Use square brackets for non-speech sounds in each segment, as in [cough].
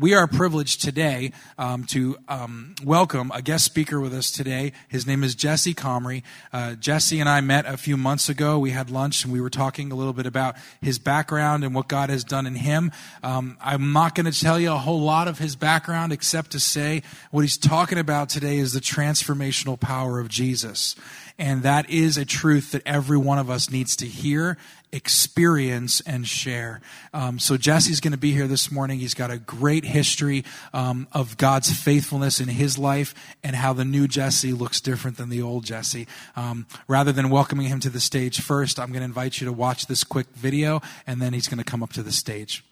we are privileged today um, to um, welcome a guest speaker with us today. His name is Jesse Comrie. Uh, Jesse and I met a few months ago. We had lunch and we were talking a little bit about his background and what God has done in him. Um, I'm not going to tell you a whole lot of his background except to say what he's talking about today is the transformational power of Jesus. And that is a truth that every one of us needs to hear, experience, and share. Um, so Jesse's going to be here this morning. He's got a great history um, of God's faithfulness in his life and how the new Jesse looks different than the old Jesse. Um, rather than welcoming him to the stage first, I'm going to invite you to watch this quick video, and then he's going to come up to the stage.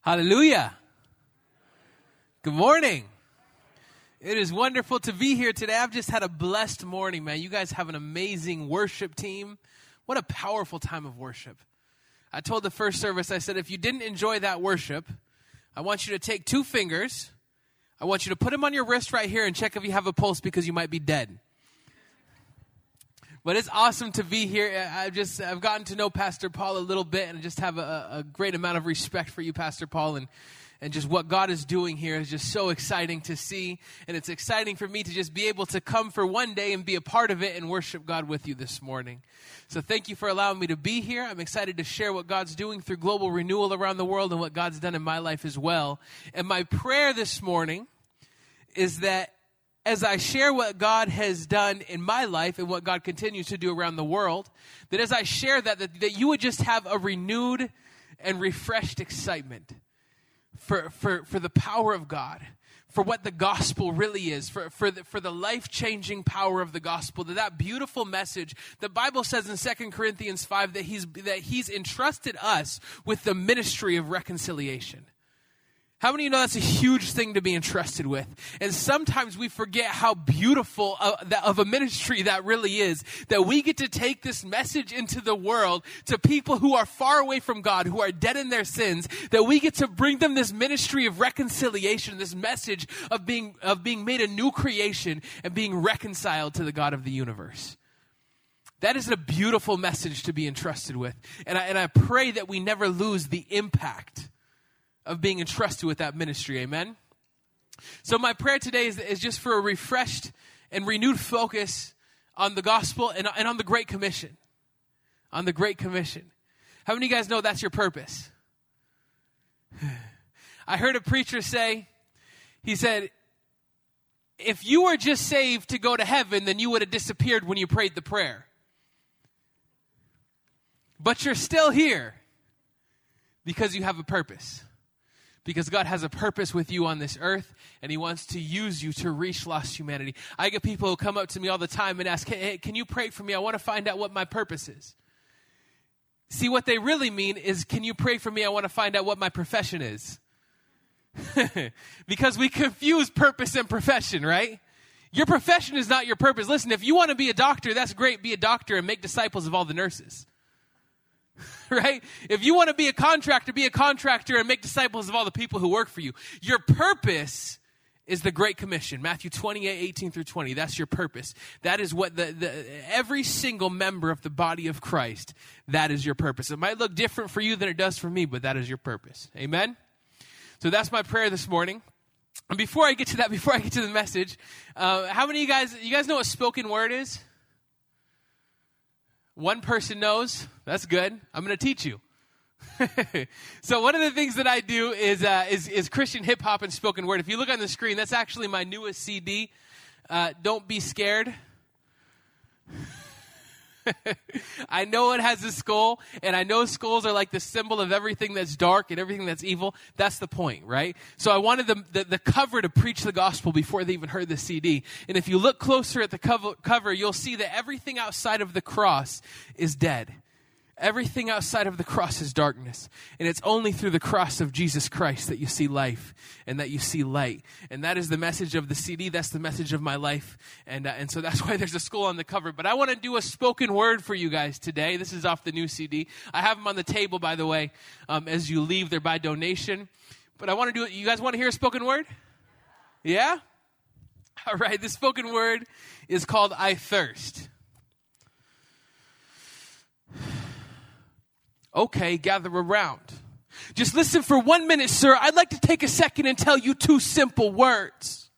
Hallelujah. Good morning. It is wonderful to be here today. I've just had a blessed morning, man. You guys have an amazing worship team. What a powerful time of worship. I told the first service, I said, if you didn't enjoy that worship, I want you to take two fingers. I want you to put them on your wrist right here and check if you have a pulse because you might be dead. But it's awesome to be here. I've just I've gotten to know Pastor Paul a little bit and just have a, a great amount of respect for you, Pastor Paul. And and just what God is doing here is just so exciting to see. And it's exciting for me to just be able to come for one day and be a part of it and worship God with you this morning. So thank you for allowing me to be here. I'm excited to share what God's doing through global renewal around the world and what God's done in my life as well. And my prayer this morning is that as I share what God has done in my life and what God continues to do around the world, that as I share that, that, that you would just have a renewed and refreshed excitement for, for, for the power of God, for what the gospel really is, for, for the, for the life changing power of the gospel, that, that beautiful message. The Bible says in 2 Corinthians 5 that he's, that he's entrusted us with the ministry of reconciliation. How many of you know that's a huge thing to be entrusted with? And sometimes we forget how beautiful uh, of a ministry that really is. That we get to take this message into the world to people who are far away from God, who are dead in their sins, that we get to bring them this ministry of reconciliation, this message of being, of being made a new creation and being reconciled to the God of the universe. That is a beautiful message to be entrusted with. And I, and I pray that we never lose the impact of being entrusted with that ministry. Amen? So, my prayer today is, is just for a refreshed and renewed focus on the gospel and, and on the Great Commission. On the Great Commission. How many of you guys know that's your purpose? [sighs] I heard a preacher say, he said, if you were just saved to go to heaven, then you would have disappeared when you prayed the prayer. But you're still here because you have a purpose because God has a purpose with you on this earth and He wants to use you to reach lost humanity. I get people who come up to me all the time and ask, hey, can you pray for me? I want to find out what my purpose is. See, what they really mean is, can you pray for me? I want to find out what my profession is. [laughs] because we confuse purpose and profession, right? Your profession is not your purpose. Listen, if you want to be a doctor, that's great. Be a doctor and make disciples of all the nurses. [laughs] right? If you want to be a contractor, be a contractor and make disciples of all the people who work for you. Your purpose is the Great Commission. Matthew 28, 18 through 20. That's your purpose. That is what the, the, every single member of the body of Christ, that is your purpose. It might look different for you than it does for me, but that is your purpose. Amen? So that's my prayer this morning. And before I get to that, [laughs] before I get to the message, uh, how many of you guys, you guys know what spoken word is? One person knows. That's good. I'm going to teach you. [laughs] so one of the things that I do is uh, is, is Christian hip hop and spoken word. If you look on the screen, that's actually my newest CD. Uh, Don't be scared. [laughs] I know it has a skull, and I know skulls are like the symbol of everything that's dark and everything that's evil. That's the point, right? So I wanted the, the, the cover to preach the gospel before they even heard the CD. And if you look closer at the cover, cover, you'll see that everything outside of the cross is dead. Everything outside of the cross is darkness. And it's only through the cross of Jesus Christ that you see life and that you see light. And that is the message of the CD. That's the message of my life. And, uh, and so that's [laughs] why there's a skull on the cover. But I want to do a spoken word for you guys today. This is off the new CD. I have them on the table, by the way, um, as you leave. They're by donation. But I want to do it. You guys want to hear a spoken word? Yeah? All right. The spoken word is called I Thirst. Okay, gather around. Just listen for one minute, sir. I'd like to take a second and tell you two simple words.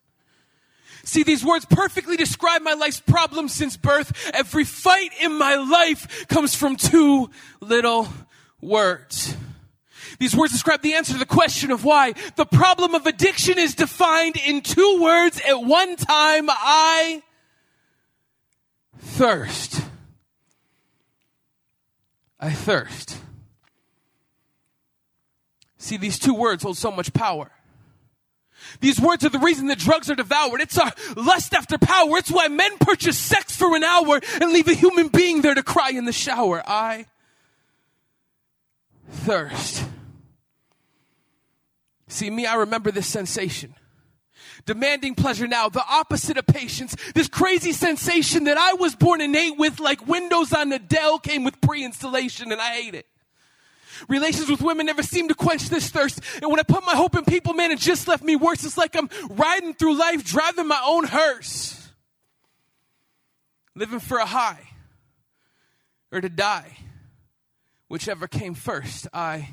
See, these words perfectly describe my life's problems since birth. Every fight in my life comes from two little words. These words describe the answer to the question of why. The problem of addiction is defined in two words at one time. I thirst. I thirst. See, these two words hold so much power. These words are the reason that drugs are devoured. It's our lust after power. It's why men purchase sex for an hour and leave a human being there to cry in the shower. I thirst. See, me, I remember this sensation. Demanding pleasure now, the opposite of patience. This crazy sensation that I was born innate with, like windows on a Dell, came with pre installation, and I hate it. Relations with women never seem to quench this thirst. And when I put my hope in people, man, it just left me worse. It's like I'm riding through life driving my own hearse, living for a high or to die. Whichever came first, I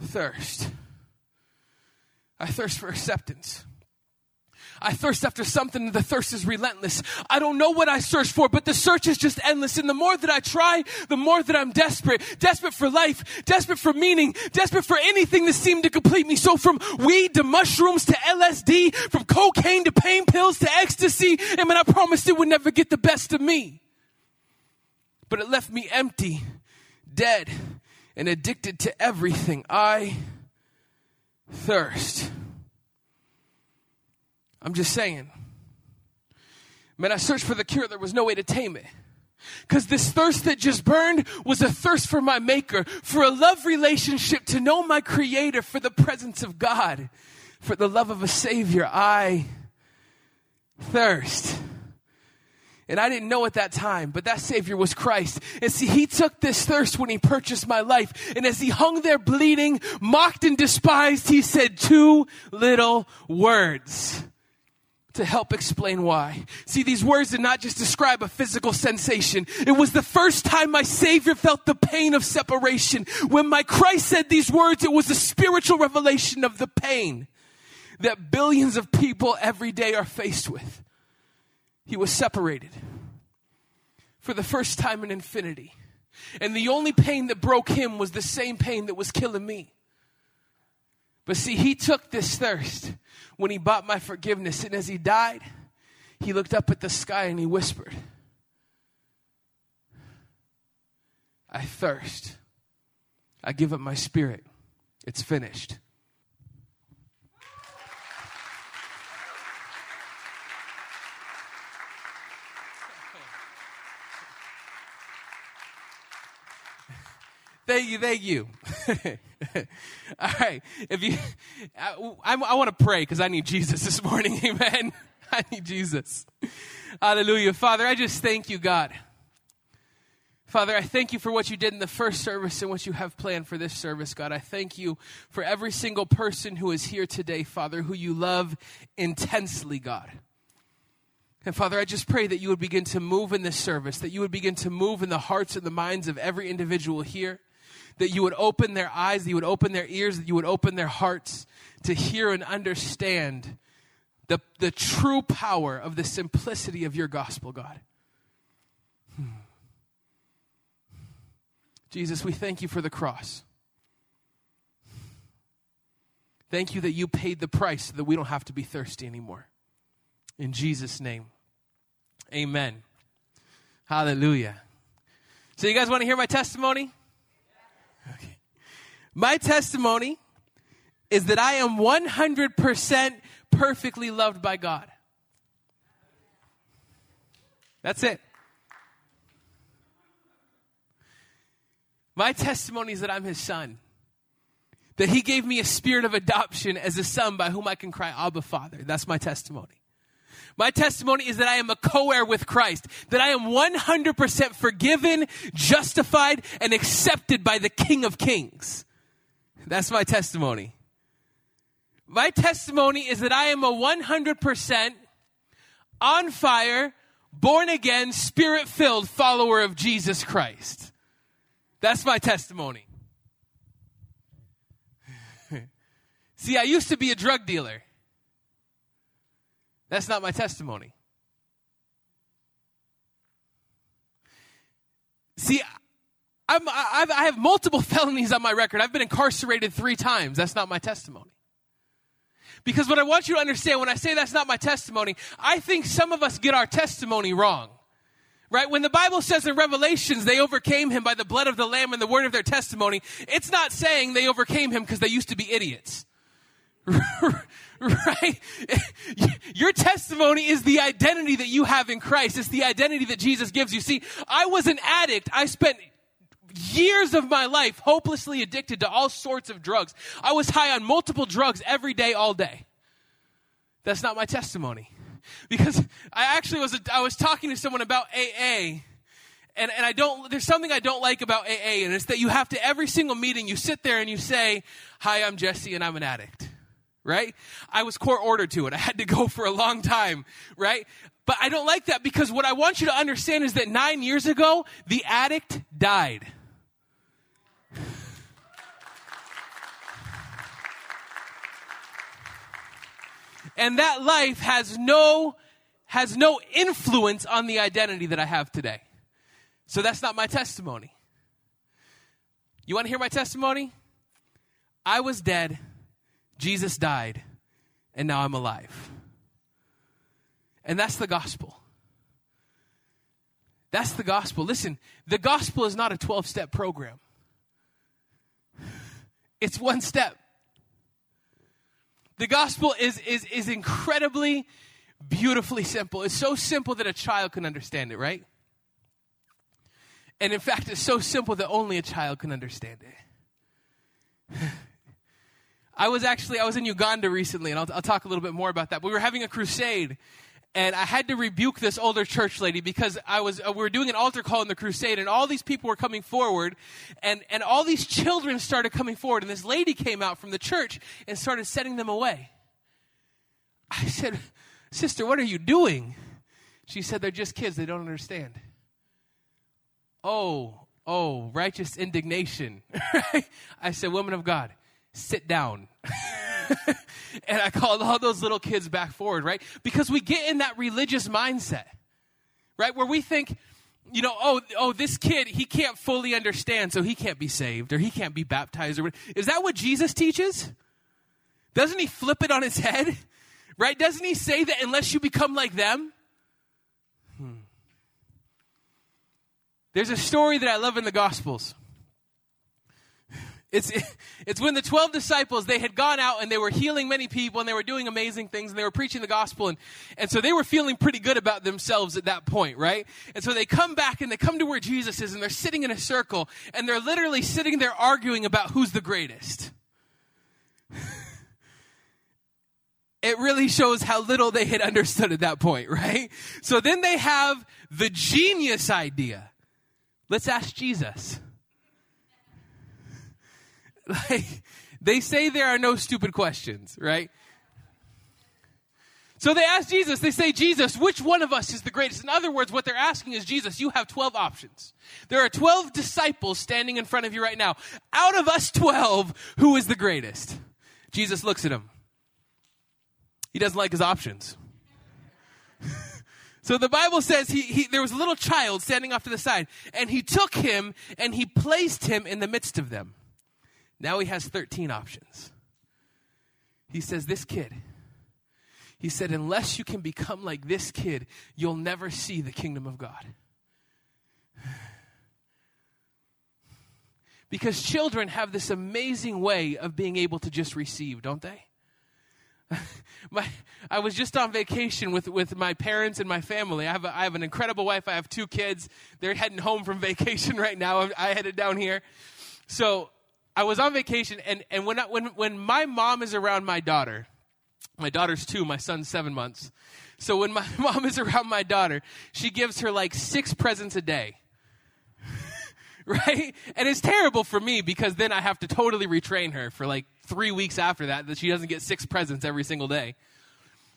thirst. I thirst for acceptance. I thirst after something, and the thirst is relentless. I don't know what I search for, but the search is just endless. And the more that I try, the more that I'm desperate. Desperate for life, desperate for meaning, desperate for anything that seemed to complete me. So from weed to mushrooms to LSD, from cocaine to pain pills to ecstasy, and man, I promised it would never get the best of me. But it left me empty, dead, and addicted to everything. I thirst. I'm just saying. Man, I searched for the cure, there was no way to tame it. Because this thirst that just burned was a thirst for my Maker, for a love relationship, to know my Creator, for the presence of God, for the love of a Savior. I thirst. And I didn't know at that time, but that Savior was Christ. And see, He took this thirst when He purchased my life. And as He hung there bleeding, mocked and despised, He said two little words to help explain why. See, these words did not just describe a physical sensation. It was the first time my Savior felt the pain of separation. When my Christ said these words, it was a spiritual revelation of the pain that billions of people every day are faced with he was separated for the first time in infinity. And the only pain that broke him was the same pain that was killing me. But see, he took this thirst when he bought my forgiveness. And as he died, he looked up at the sky and he whispered, I thirst. I give up my spirit. It's finished. Thank you, thank you. [laughs] All right, if you, I, I, I want to pray because I need Jesus this morning. [laughs] Amen. I need Jesus. Hallelujah, Father. I just thank you, God. Father, I thank you for what you did in the first service and what you have planned for this service, God. I thank you for every single person who is here today, Father, who you love intensely, God. And Father, I just pray that you would begin to move in this service, that you would begin to move in the hearts and the minds of every individual here that you would open their eyes, that you would open their ears, that you would open their hearts to hear and understand the, the true power of the simplicity of your gospel, God. Hmm. Jesus, we thank you for the cross. Thank you that you paid the price so that we don't have to be thirsty anymore. In Jesus' name, amen. Hallelujah. So, you guys want to hear my testimony? Okay. My testimony is that I am 100% perfectly loved by God. That's it. My testimony is that I'm his son. That he gave me a spirit of adoption as a son by whom I can cry, Abba, Father. That's my testimony. My testimony is that I am a co-heir with Christ, that I am 100% forgiven, justified, and accepted by the King of Kings. That's my testimony. My testimony is that I am a 100% on fire, born again, spirit filled follower of Jesus Christ. That's my testimony. [laughs] See, I used to be a drug dealer. That's not my testimony. See, I'm, I've, I have multiple [laughs] felonies on my record. I've been incarcerated three times. That's not my testimony. Because what I want you to understand when I say that's not my testimony, I think some of us get our testimony wrong. Right? When the Bible says in Revelations they overcame him by the blood of the Lamb and the word of their testimony, it's not saying they overcame him because they used to be idiots. [laughs] right? [laughs] Your testimony is the identity that you have in Christ. It's the identity that Jesus gives you. See, I was an addict. I spent years of my life hopelessly addicted to all sorts of drugs. I was high on multiple drugs every day, all day. That's not my testimony. Because I actually was, I was talking to someone about AA. And, and I don't, there's something I don't like about AA, and it's that you have to, every single meeting, you sit there and you say, Hi, I'm Jesse, and I'm an addict right? I was court ordered to it. I had to go for a long time, right? But I don't like that because what I want you to understand is that nine years ago, the addict died. and that life has no has no influence on the identity that I have today. So that's not my testimony. You want to hear my testimony? I was dead, Jesus died, and now I'm alive. And that's the gospel. That's the gospel. Listen, the gospel is not a 12 step program, it's one step. The gospel is, is, is incredibly, beautifully simple. It's so simple that a child can understand it, right? And in fact, it's so simple that only a child can understand it. [laughs] I was actually, I was in Uganda recently, and I'll, I'll talk a little bit more about that. But we were having a crusade, and I had to rebuke this older church lady because I was uh, we were doing an altar call in the crusade, and all these people were coming forward, and and all these children started coming forward, and this lady came out from the church and started setting them away. I said, "Sister, what are you doing?" She said, "They're just kids; they don't understand." Oh, oh, righteous indignation! [laughs] I said, "Woman of God, sit down." [laughs] and I called all those little kids back forward, right? Because we get in that religious mindset, right? Where we think, you know, oh, oh, this kid, he can't fully understand, so he can't be saved or he can't be baptized. Or is that what Jesus teaches? Doesn't he flip it on his head? [laughs] Right? Doesn't he say that unless you become like them? Hmm. There's a story that I love in the Gospels. It's, [laughs] it's when the 12 disciples, they had gone out and they were healing many people and they were doing amazing things and they were preaching the gospel. And, and so they were feeling pretty good about themselves at that point, right? And so they come back and they come to where Jesus is and they're sitting in a circle and they're literally sitting there arguing about who's the greatest. [laughs] it really shows how little they had understood at that point, right? So then they have the genius idea. Let's ask Jesus. Like, they say there are no stupid questions, right? So they ask Jesus, they say, Jesus, which one of us is the greatest? In other words, what they're asking is, Jesus, you have 12 options. There are 12 disciples standing in front of you right now. Out of us 12, who is the greatest? Jesus looks at him. He doesn't like his options. [laughs] so the Bible says he, he, there was a little child standing off to the side, and he took him and he placed him in the midst of them. Now he has 13 options. He says, This kid, he said, unless you can become like this kid, you'll never see the kingdom of God. Because children have this amazing way of being able to just receive, don't they? [laughs] my, I was just on vacation with, with my parents and my family. I have, a, I have an incredible wife. I have two kids. They're heading home from vacation [laughs] right now. I headed down here. So I was on vacation, and, and when, I, when, when my mom is around my daughter, my daughter's two, my son's seven months. So when my [laughs] mom is around my daughter, she gives her like six presents a day. [laughs] right? And it's terrible for me because then I have to totally retrain her for like three weeks after that, that she doesn't get six presents every single day.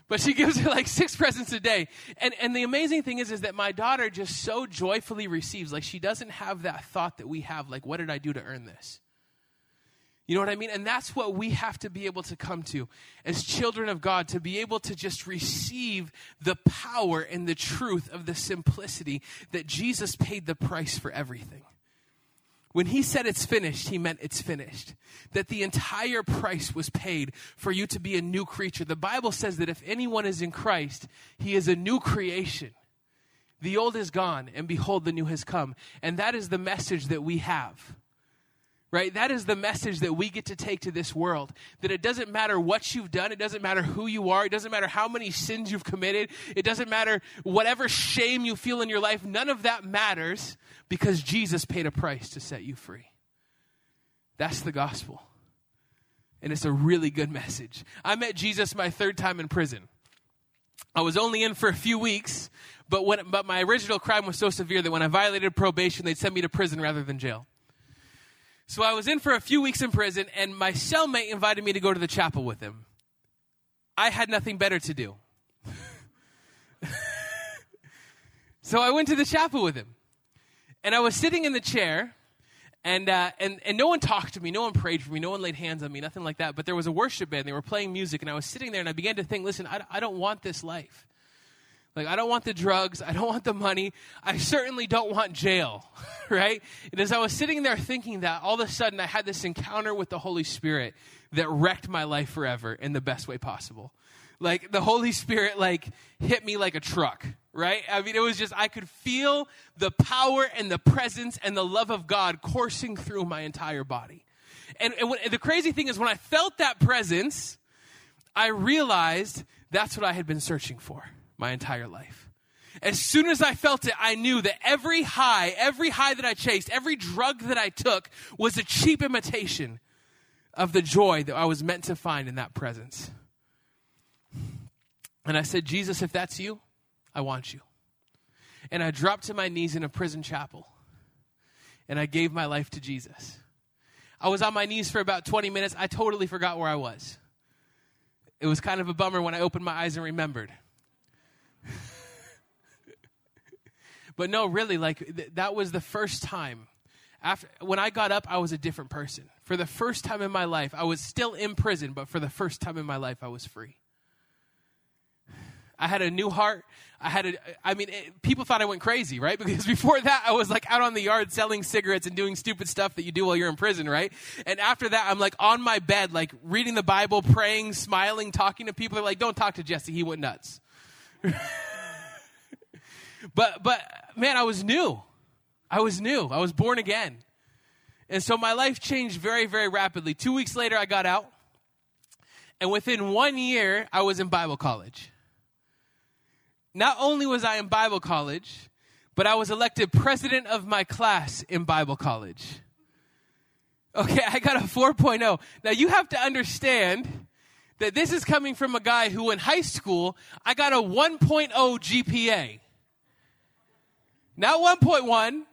But she [laughs] gives her like six presents a day. And, and the amazing thing is, is that my daughter just so joyfully receives. Like she doesn't have that thought that we have, like, what did I do to earn this? You know what I mean? And that's what we have to be able to come to as children of God, to be able to just receive the power and the truth of the simplicity that Jesus paid the price for everything. When he said it's finished, he meant it's finished. That the entire price was paid for you to be a new creature. The Bible says that if anyone is in Christ, he is a new creation. The old is gone, and behold, the new has come. And that is the message that we have. Right? That is the message that we get to take to this world. That it doesn't matter what you've done, it doesn't matter who you are, it doesn't matter how many sins you've committed, it doesn't matter whatever shame you feel in your life, none of that matters because Jesus paid a price to set you free. That's the gospel. And it's a really good message. I met Jesus my third time in prison. I was only in for a few weeks, but, when, but my original crime was so severe that when I violated probation, they'd send me to prison rather than jail. So I was in for a few weeks in prison, and my cellmate invited me to go to the chapel with him. I had nothing better to do. [laughs] so I went to the chapel with him. And I was sitting in the chair, and, uh, and, and no one talked to me. No one prayed for me. No one laid hands on me. Nothing like that. But there was a worship band. They were playing music, and I was sitting there, and I began to think listen, I, I don't want this life. Like, I don't want the drugs. I don't want the money. I certainly don't want jail, [laughs] right? And as I was sitting there thinking that, all of a sudden I had this encounter with the Holy Spirit that wrecked my life forever in the best way possible. Like, the Holy Spirit, like, hit me like a truck, right? I mean, it was just, I could feel the power and the presence and the love of God coursing through my entire body. And, and, when, and the crazy thing is, when I felt that presence, I realized that's what I had been searching for my entire life. As soon as I felt it, I knew that every high, every high that I chased, every drug that I took was a cheap imitation of the joy that I was meant to find in that presence. And I said, Jesus, if that's you, I want you. And I dropped to my knees in a prison chapel and I gave my life to Jesus. I was on my knees for about 20 minutes. I totally forgot where I was. It was kind of a bummer when I opened my eyes and remembered. But no, really, like th- that was the first time. After when I got up, I was a different person. For the first time in my life, I was still in prison, but for the first time in my life, I was free. I had a new heart. I had a, I mean, it, people thought I went crazy, right? [laughs] Because before that, I was like out on the yard selling cigarettes and doing stupid stuff that you do while you're in prison, right? And after that, I'm like on my bed, like reading the Bible, praying, smiling, talking to people. They're like, don't talk to Jesse. He went nuts. [laughs] but, but man, I was new. I was new. I was born again. And so my life changed very, very rapidly. Two weeks later, I got out. And within one year, I was in Bible college. Not only was I in Bible college, but I was elected president of my class in Bible college. Okay, I got a 4.0. Now you have to understand that this is coming from a guy who in high school, I got a 1.0 GPA. Not 1.1.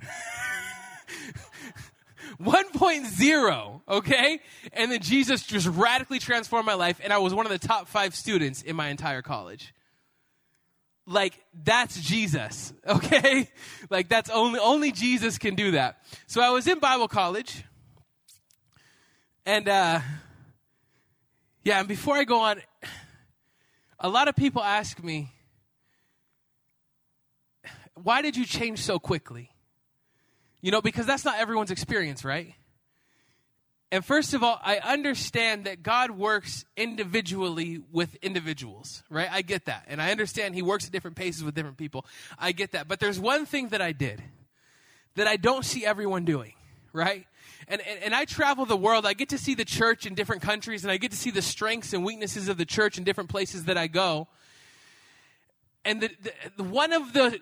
[laughs] 1.0, okay? And then Jesus just radically transformed my life, and I was one of the top five students in my entire college like that's Jesus, [laughs] okay? Like that's only only Jesus can do that. So I was in Bible college, and uh, yeah, and before I go on, [sighs] a lot of people ask me, why did you change so quickly? You know, because that's not everyone's experience, right? And first of all, I understand that God works individually with individuals, right? I get that. And I understand He works at different paces with different people. I get that. But there's one thing that I did that I don't see everyone doing, right? And, and, and, I travel the world. I get to see the church in different countries, and I get to see the strengths and weaknesses of the church in different places that I go. And the, the, one of the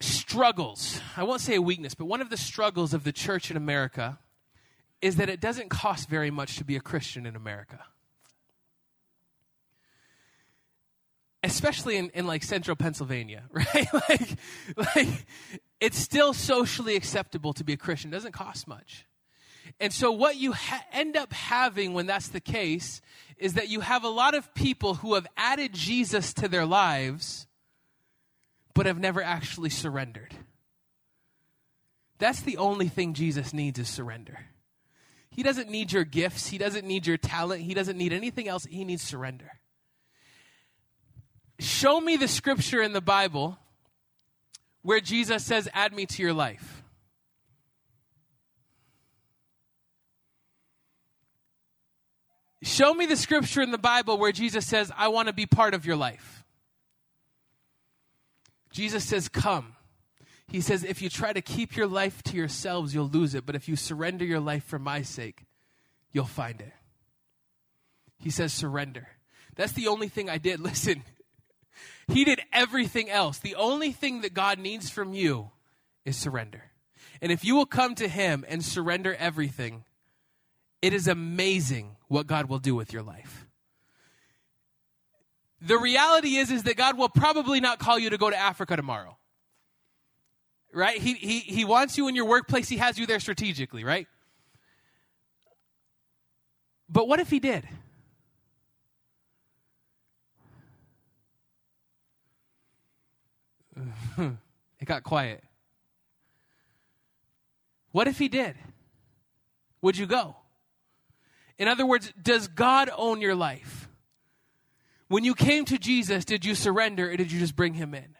struggles, I won't say a weakness, but one of the struggles of the church in America is that it doesn't cost very much to be a Christian in America. Especially in, in like central Pennsylvania, [laughs] right? [laughs] like, like it's still socially acceptable to be a Christian. It doesn't cost much. And so, what you ha- end up having when that's the case is that you have a lot of people who have added Jesus to their lives, but have never actually surrendered. That's the only thing Jesus needs is surrender. He doesn't need your gifts. He doesn't need your talent. He doesn't need anything else. He needs surrender. Show me the scripture in the Bible where Jesus says, Add me to your life. Show me the scripture in the Bible where Jesus says, I want to be part of your life. Jesus says, Come. He says, If you try to keep your life to yourselves, you'll lose it. But if you surrender your life for my sake, you'll find it. He says, Surrender. That's the only thing I did. [laughs] Listen, he did everything else. The only thing that God needs from you is surrender. And if you will come to Him and surrender everything, it is amazing what God will do with your life. The reality is, is that God will probably not call you to go to Africa tomorrow. Right? He, he, he wants you in your workplace. He has you there strategically, right? But what if he did? [laughs] it got quiet. What if he did? Would you go? In other words, does God own your life? When you came to Jesus, did you surrender or did you just bring him in?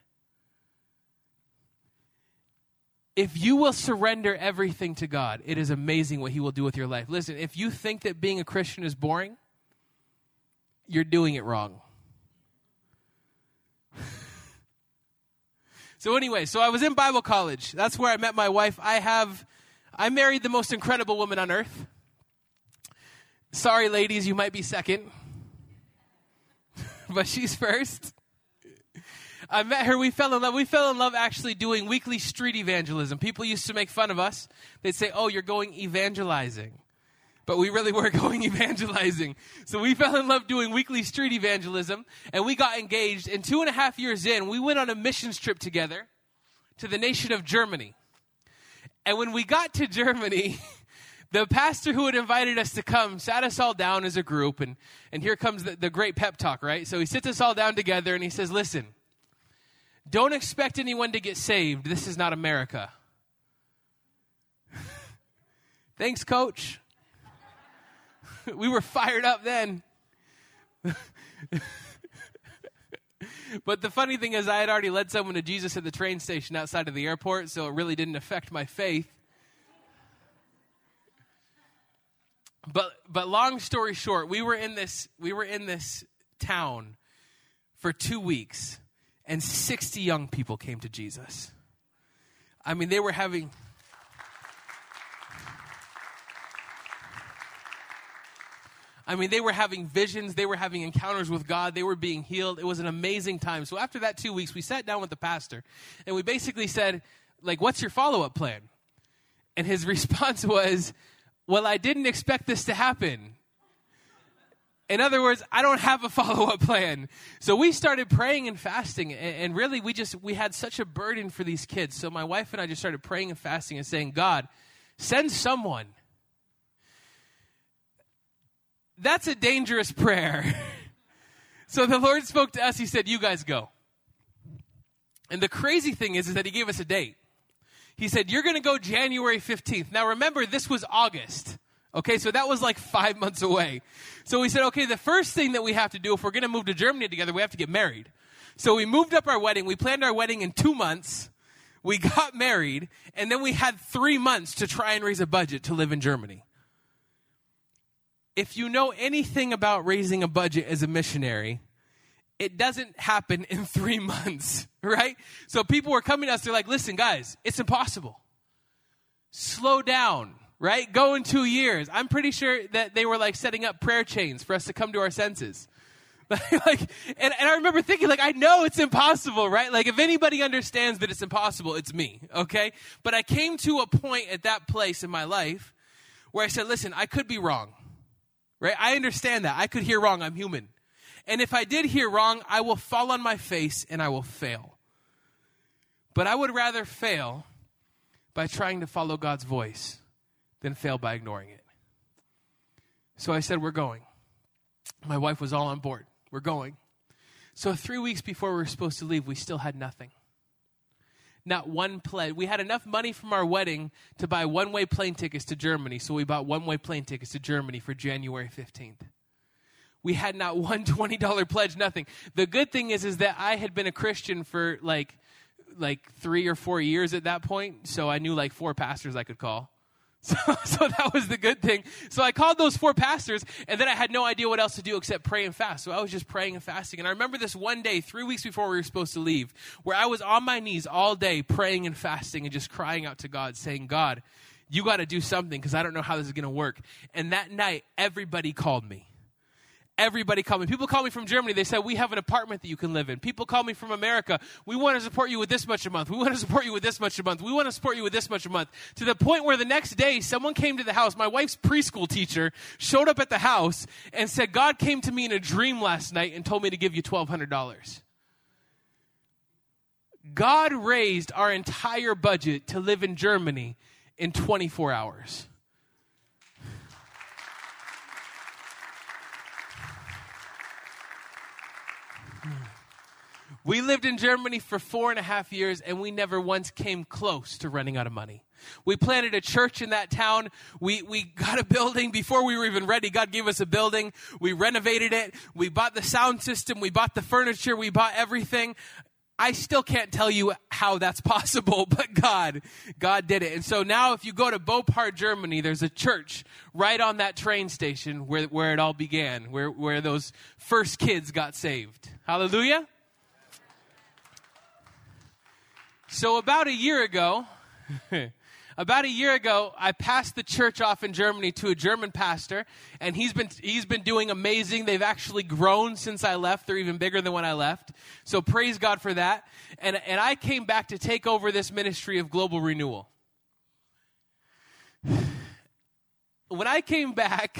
If you will surrender everything to God, it is amazing what he will do with your life. Listen, if you think that being a Christian is boring, you're doing it wrong. [laughs] so anyway, so I was in Bible college. That's where I met my wife. I have I married the most incredible woman on earth. Sorry, ladies, you might be second, [laughs] but she's first. I met her. We fell in love. We fell in love actually doing weekly street evangelism. People used to make fun of us. They'd say, Oh, you're going evangelizing. But we really were [laughs] going evangelizing. So we fell in love doing weekly street evangelism and we got engaged. And two and a half years in, we went on a missions trip together to the nation of Germany. And when we got to Germany, [laughs] the pastor who had invited us to come sat us all down as a group, and, and here comes the, the great pep talk, right? So he sits us all down together and he says, Listen, don't expect anyone to get saved. This is not America. [laughs] Thanks, coach. [laughs] we were fired up then. [laughs] but the funny thing is, I had already led someone to Jesus at the train station outside of the airport, so it really didn't affect my faith. But but long story short, we were in this we were in this town for 2 weeks and 60 young people came to Jesus. I mean, they were having I mean, they were having visions, they were having encounters with God, they were being healed. It was an amazing time. So after that 2 weeks, we sat down with the pastor and we basically said, like, what's your follow-up plan? And his [laughs] response was, well, I didn't expect this to happen. In other words, I don't have a [laughs] follow up plan. So we started praying and fasting, and, really we just we had such a burden for these kids. So my wife and I just started praying and fasting and saying, God, send someone. That's a dangerous prayer. [laughs] so the Lord spoke to us. He said, You guys go. And the crazy thing is, is that He gave us a date. He said, You're going to go January 15th. Now remember, this was August. Okay, so that was like five [laughs] months away. So we said, okay, the first thing that we have to do if we're going to move to Germany together, we have to get married. So we moved up our wedding. We planned our wedding in two months. We [laughs] got married, and then we had three months to try and raise a budget to live in Germany. If you know anything about raising a budget as a missionary, it doesn't happen in [laughs] three months, right? So people were coming to us, they're like, listen, guys, it's impossible. Slow down, right? Go in two years. I'm pretty sure that they were like setting up prayer chains for us to come to our senses. [laughs] like, and, and I remember thinking, like, I know it's impossible, right? Like, if anybody understands that it's impossible, it's me, okay? But I came to a point at that place in my life where I said, listen, I could be wrong, right? I understand that. I could hear wrong. I'm human. And if I did hear wrong, I will fall on my face and I will fail. But I would rather fail by trying to follow God's voice than fail by ignoring it. So I said, We're going. My wife was all on board. We're going. So, three weeks before we were supposed to leave, we still had nothing. not one pledge. We had enough money from our wedding to buy one way plane tickets to Germany, so we bought one way plane tickets to Germany for January 15th. We had not one [laughs] $20 pledge, nothing. The good thing is, is that I had been a Christian for like, like three or four years at that point, so I knew like four pastors I could call. [laughs] So, so, that was the good thing. So I called those four pastors, and then I had no idea what else to do except pray and fast. So I was just praying and fasting. And I remember this one day, three weeks before we were supposed to leave, where I was on my knees all day praying and fasting and just crying out to God, saying, God, you got to do something because I don't know how this is going to work. And that night, everybody called me everybody called me. People call me from Germany. They said, We have an apartment that you can live in. People call me from America. We want to support you with this much a month. We want to support you with this much a month. We want to support you with this much a month. To the point where the next day, someone came to the house. My wife's preschool teacher showed up at the house and said, God came to me in a dream last night and told me to give you $1,200. God raised our entire budget to live in Germany in 24 hours. We lived in Germany for four and a half years, and we never once came close to running out of money. We planted a church in that town. We, we got a building before we were even ready. God gave us a building. We renovated it. We bought the sound system. We bought the furniture. We bought everything. I still can't tell you how that's [laughs] possible, but God, God did it. And so now if you go to Boppard, Germany, there's a church right on that train station where, where it all began, where, where those first kids got saved. Hallelujah. So, about a year ago, [laughs] [laughs] about a year ago, I passed the church off in Germany to a German pastor, and he's been, he's been doing amazing. They've actually grown since I left. They're even bigger than when I left. So, praise God for that. And, and I came back to take over this ministry of global renewal. When I came back,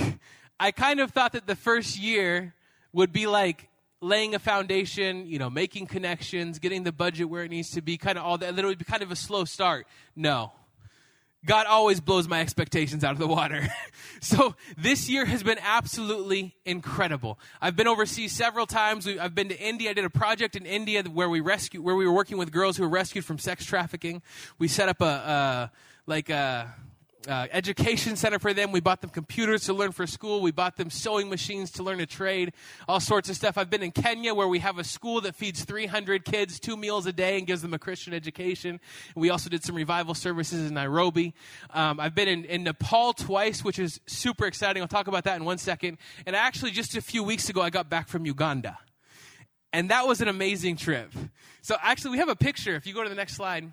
I kind of thought that the first year would be like laying a foundation, you know, making connections, getting the budget where it needs to be, kind of all that. Then it would be kind of a slow start. No. God always blows my expectations out of the water. [laughs] so this year has been absolutely incredible. I've been overseas several times. I've been to India. I did a project in India where we rescued, where we were working with girls who were rescued from sex trafficking. We set up a, a like a uh, education center for them. We bought them computers to learn for school. We bought them sewing machines to learn a trade, all sorts of stuff. I've been in Kenya where we have a school that feeds 300 kids two meals a day and gives them a Christian education. We also did some revival services in Nairobi. Um, I've been in, in Nepal twice, which is super exciting. I'll talk about that in one second. And actually, just a few weeks ago, I got back from Uganda. And that was an amazing trip. So actually, we have a picture. If you go to the next slide.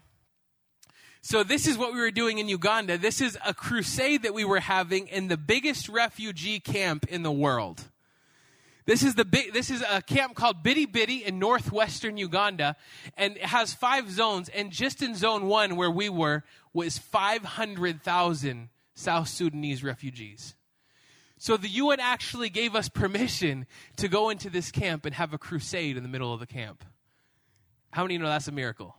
So this is what we were doing in Uganda. This is a crusade that we were having in the biggest refugee camp in the world. This is the big, this is a camp called Bidi Bidi in northwestern Uganda, and it has five zones. And just in zone one, where we were, was 500,000 South Sudanese refugees. So the UN actually gave us permission to go into this camp and have a crusade in the middle of the camp. How many know that's a miracle?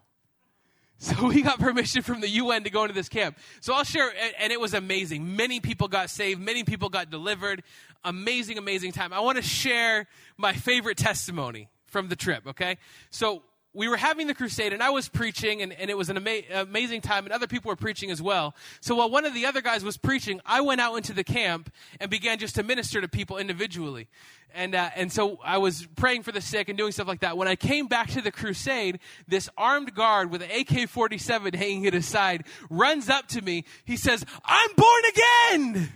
So [laughs] we got permission from the UN to go into this camp. So I'll share, and it was amazing. Many people got saved, many people got delivered. Amazing, amazing time. I want to share my favorite testimony from the trip, okay? So we were having the crusade and I was preaching and, and it was an ama- amazing time and other people were preaching as well. So while one of the other guys was preaching, I went out into the camp and began just to minister to people individually. And, uh, and so I was praying for the sick and doing stuff like that. When I came back to the crusade, this armed guard with an AK-47 hanging at his side runs up to me. He says, I'm born again!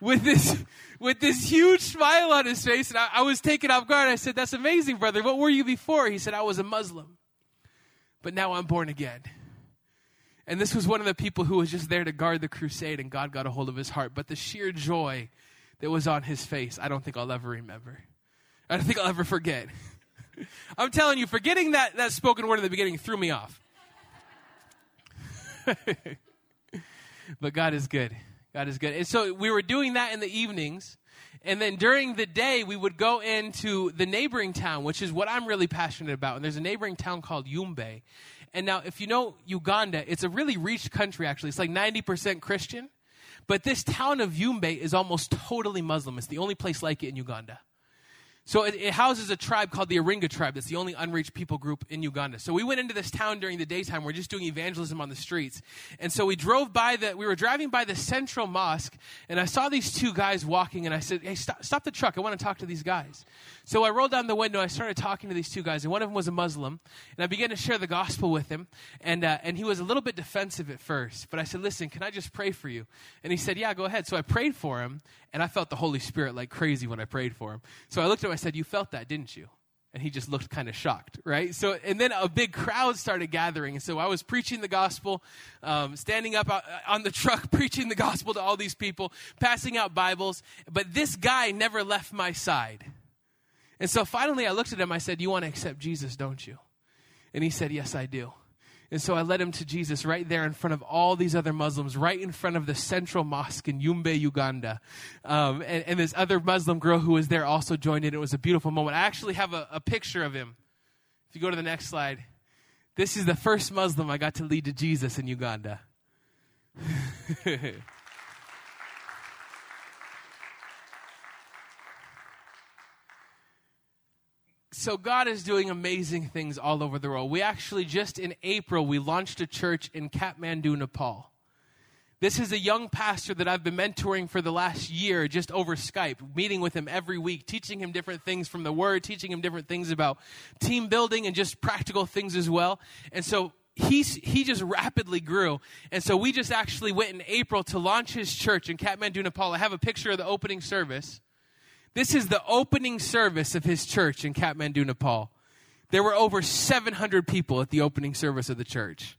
With this, with this huge smile on his face. And I, I was taken off guard. I said, That's amazing, brother. What were you before? He said, I was a Muslim. But now I'm born again. And this was one of the people who was just there to guard the crusade, and God got a hold of his heart. But the sheer joy that was on his face, I don't think I'll ever remember. I don't think I'll ever forget. [laughs] I'm telling you, forgetting that, that spoken word in the beginning threw me off. [laughs] but God is good. God is good. And so we were doing that in the evenings. And then during the day, we would go into the neighboring town, which is what I'm really passionate about. And there's a neighboring town called Yumbe. And now, if you know Uganda, it's a really rich country, actually. It's like 90% Christian. But this town of Yumbe is almost totally Muslim. It's the only place like it in Uganda. So it, it, houses a tribe called the Aringa tribe. That's the only unreached people group in Uganda. So we went into this town during the daytime. We're just doing evangelism on the streets. And so we drove by the, we were driving by the central mosque and I saw these two guys walking and I said, hey, stop, stop the truck. I want to talk to these guys. So I rolled down the window. I started talking to these two guys and one of them was a Muslim. And I began to share the gospel with him. And, uh, and he was a little bit defensive at first. But I said, listen, can I just pray for you? And he said, yeah, go ahead. So I prayed for him and I felt the Holy Spirit like crazy when I prayed for him. So I looked at him. I said, you felt that, didn't you? And he just looked kind of shocked, right? So, and then a big crowd started gathering. And so I was preaching the gospel, um, standing up uh, on the truck, [laughs] preaching the gospel to all these people, passing out Bibles. But this guy never left my side. And so finally I looked at him. I said, You want to accept Jesus, don't you? And he said, Yes, I do. And so I led him to Jesus right there in front of all these other Muslims, right in front of the central mosque in Yumbe, Uganda. Um, and, and, this other Muslim girl who was there also joined in. It was a beautiful moment. I actually have a, a picture of him. If you go to the next slide, this is the first Muslim I got to lead to Jesus in Uganda. [laughs] so God is doing amazing things all over the world. We actually just in April we launched a church in Kathmandu, Nepal. This is a young pastor that I've been mentoring for the last year just over Skype, meeting with him every week, teaching him different things from the word, teaching him different things about team building and just practical things as well. And so he's, he just rapidly grew. And so we just actually went in April to launch his church in Kathmandu, Nepal. I have a picture of the opening service. This is the opening service of his church in Kathmandu, Nepal. There were over 700 people at the opening service of the church.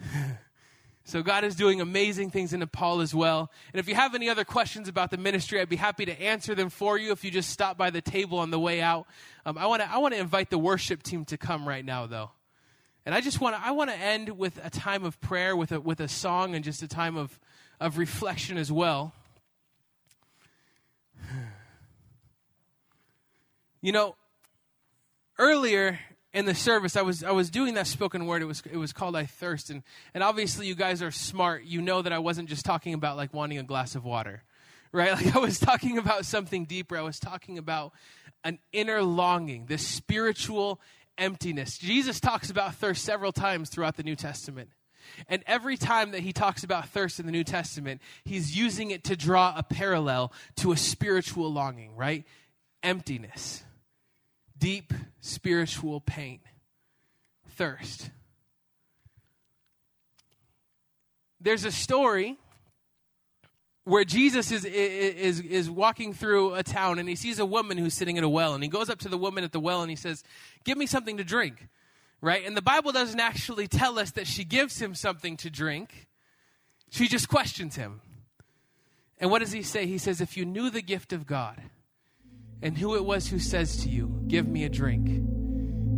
[sighs] so God is doing amazing things in Nepal as well. And if you have any other questions about the ministry, I'd be happy to answer them for you if you just stop by the table on the way out. Um, I want to I want to invite the worship team to come right now, though. And I just want to I want to end with a time of prayer, with a with a song, and just a time of of reflection as well. You know, earlier in the service, I was I was doing that spoken word. It was it was called "I Thirst," and and obviously you guys are smart. You know that I wasn't just talking about like wanting a glass of water, right? [laughs] Like I was talking about something deeper. I was talking about an inner longing, this spiritual emptiness. Jesus talks about thirst several times throughout the New Testament. And every time that he talks about thirst in the New Testament, he's using it to draw a parallel to a spiritual longing, right? Emptiness deep spiritual pain, thirst. There's a story where Jesus is, is, is walking through a town and he sees a woman who's sitting at a well and he goes up to the woman at the well and he says, Give me something to drink. Right? And the Bible doesn't actually tell us that she gives him something to drink, she just questions him. And what does he say? He says, If you knew the gift of God, and who it was who says to you, Give me a drink,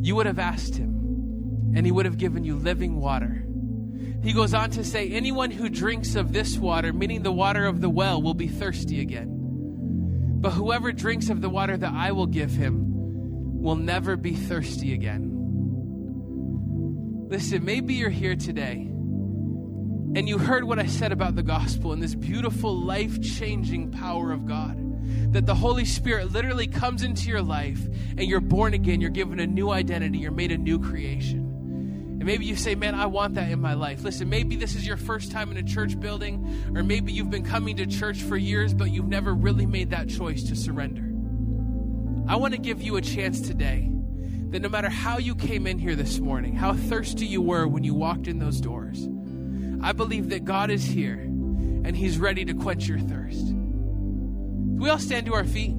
you would have asked him, and he would have given you living water. He goes on to say, Anyone who drinks of this water, meaning the water of the well, will be thirsty again. But whoever drinks of the water that I will give him will never be thirsty again. Listen, maybe you're here today and you heard what I said about the gospel and this beautiful, life changing power of God that the Holy Spirit literally comes into your life and you're born again, you're given a new identity, you're made a new creation. And maybe you say, Man, I want that in my life. Listen, maybe this is your first time in a church building, or maybe you've been coming to church for years, but you've never really made that choice to surrender. I want to give you a chance today that no matter how you came in here this morning, how thirsty you were when you walked in those doors, I believe that God is here and He's ready to quench your thirst. Can we all stand to our feet?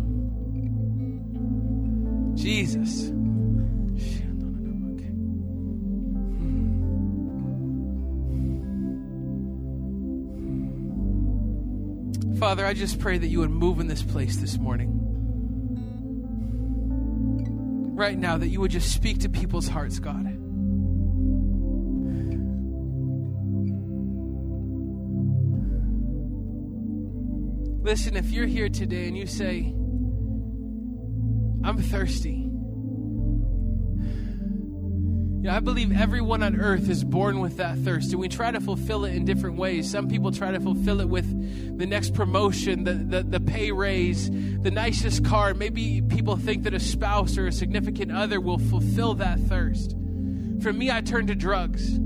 Jesus. Father, I just pray that you would move in this place this morning. Right now, that you would just speak to people's hearts, God. Listen, if you're here today and you say, I'm thirsty, Yeah, I believe everyone on earth is born with that thirst, and we try to fulfill it in different ways. Some people try to fulfill it with the next promotion, the, the, the pay raise, the nicest car. Maybe people think that a spouse or a significant other will fulfill that thirst. For me, I turn to drugs.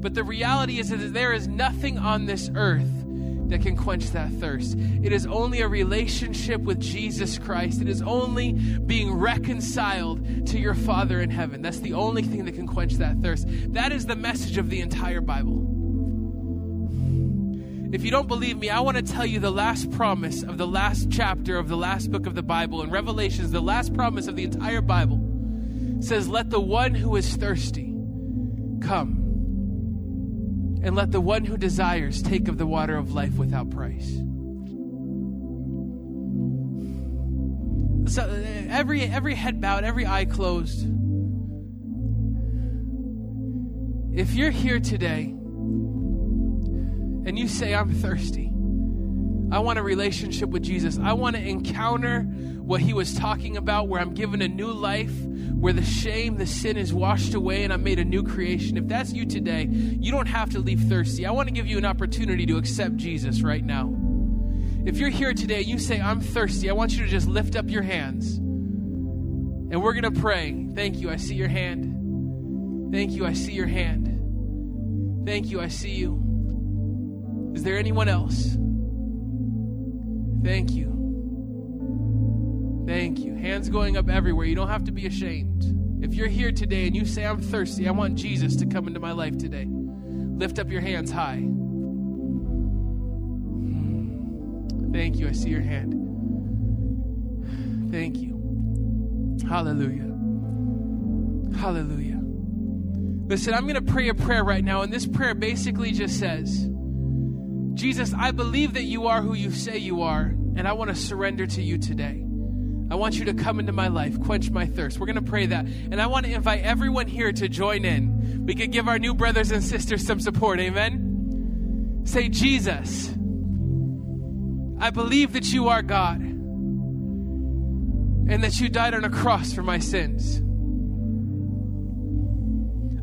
But the reality is that there is nothing on this earth that can quench that thirst. It is only a relationship with Jesus Christ. It is only being reconciled to your Father in heaven. That's the only thing that can quench that thirst. That is the message of the entire Bible. If you don't believe me, I want to tell you the last promise of the last chapter of the last book of the Bible. In Revelations, the last promise of the entire Bible says, Let the one who is thirsty come and let the one who desires take of the water of life without price. So uh, every every head bowed, every eye closed. If you're here today and you say I'm thirsty, I want a relationship with Jesus. I want to encounter what he was talking about, where I'm given a new life, where the shame, the sin is washed away, and I'm made a new creation. If that's you today, you don't have to leave thirsty. I want to give you an opportunity to accept Jesus right now. If you're here today, you say, I'm thirsty, I want you to just lift up your hands. And we're going to pray. Thank you. I see your hand. Thank you. I see your hand. Thank you. I see you. Is there anyone else? Thank you. Thank you. Hands going up everywhere. You don't have to be ashamed. If you're here today and you say, I'm thirsty, I want Jesus to come into my life today, lift up your hands high. Thank you. I see your hand. Thank you. Hallelujah. Hallelujah. Listen, I'm going to pray a prayer right now, and this prayer basically just says, Jesus, I believe that you are who you say you are, and I want to surrender to you today. I want you to come into my life, quench my thirst. We're going to pray that. And I want to invite everyone here to join in. We could give our new brothers and sisters some support. Amen? Say, Jesus, I believe that you are God and that you died on a cross for my sins.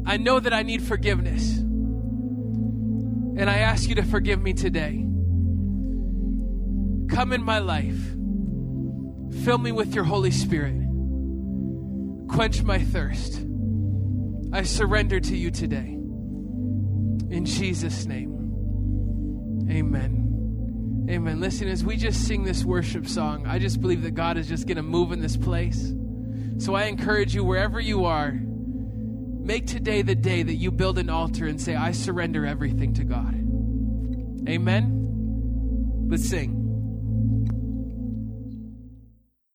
I know that I need forgiveness. And I ask you to forgive me today. Come in my life. Fill me with your Holy Spirit. Quench my thirst. I surrender to you today. In Jesus' name. Amen. Amen. Listen, as we just sing this worship song, I just believe that God is just going to move in this place. So I encourage you, wherever you are, Make today the day that you build an altar and say, I surrender everything to God. Amen. Let's sing.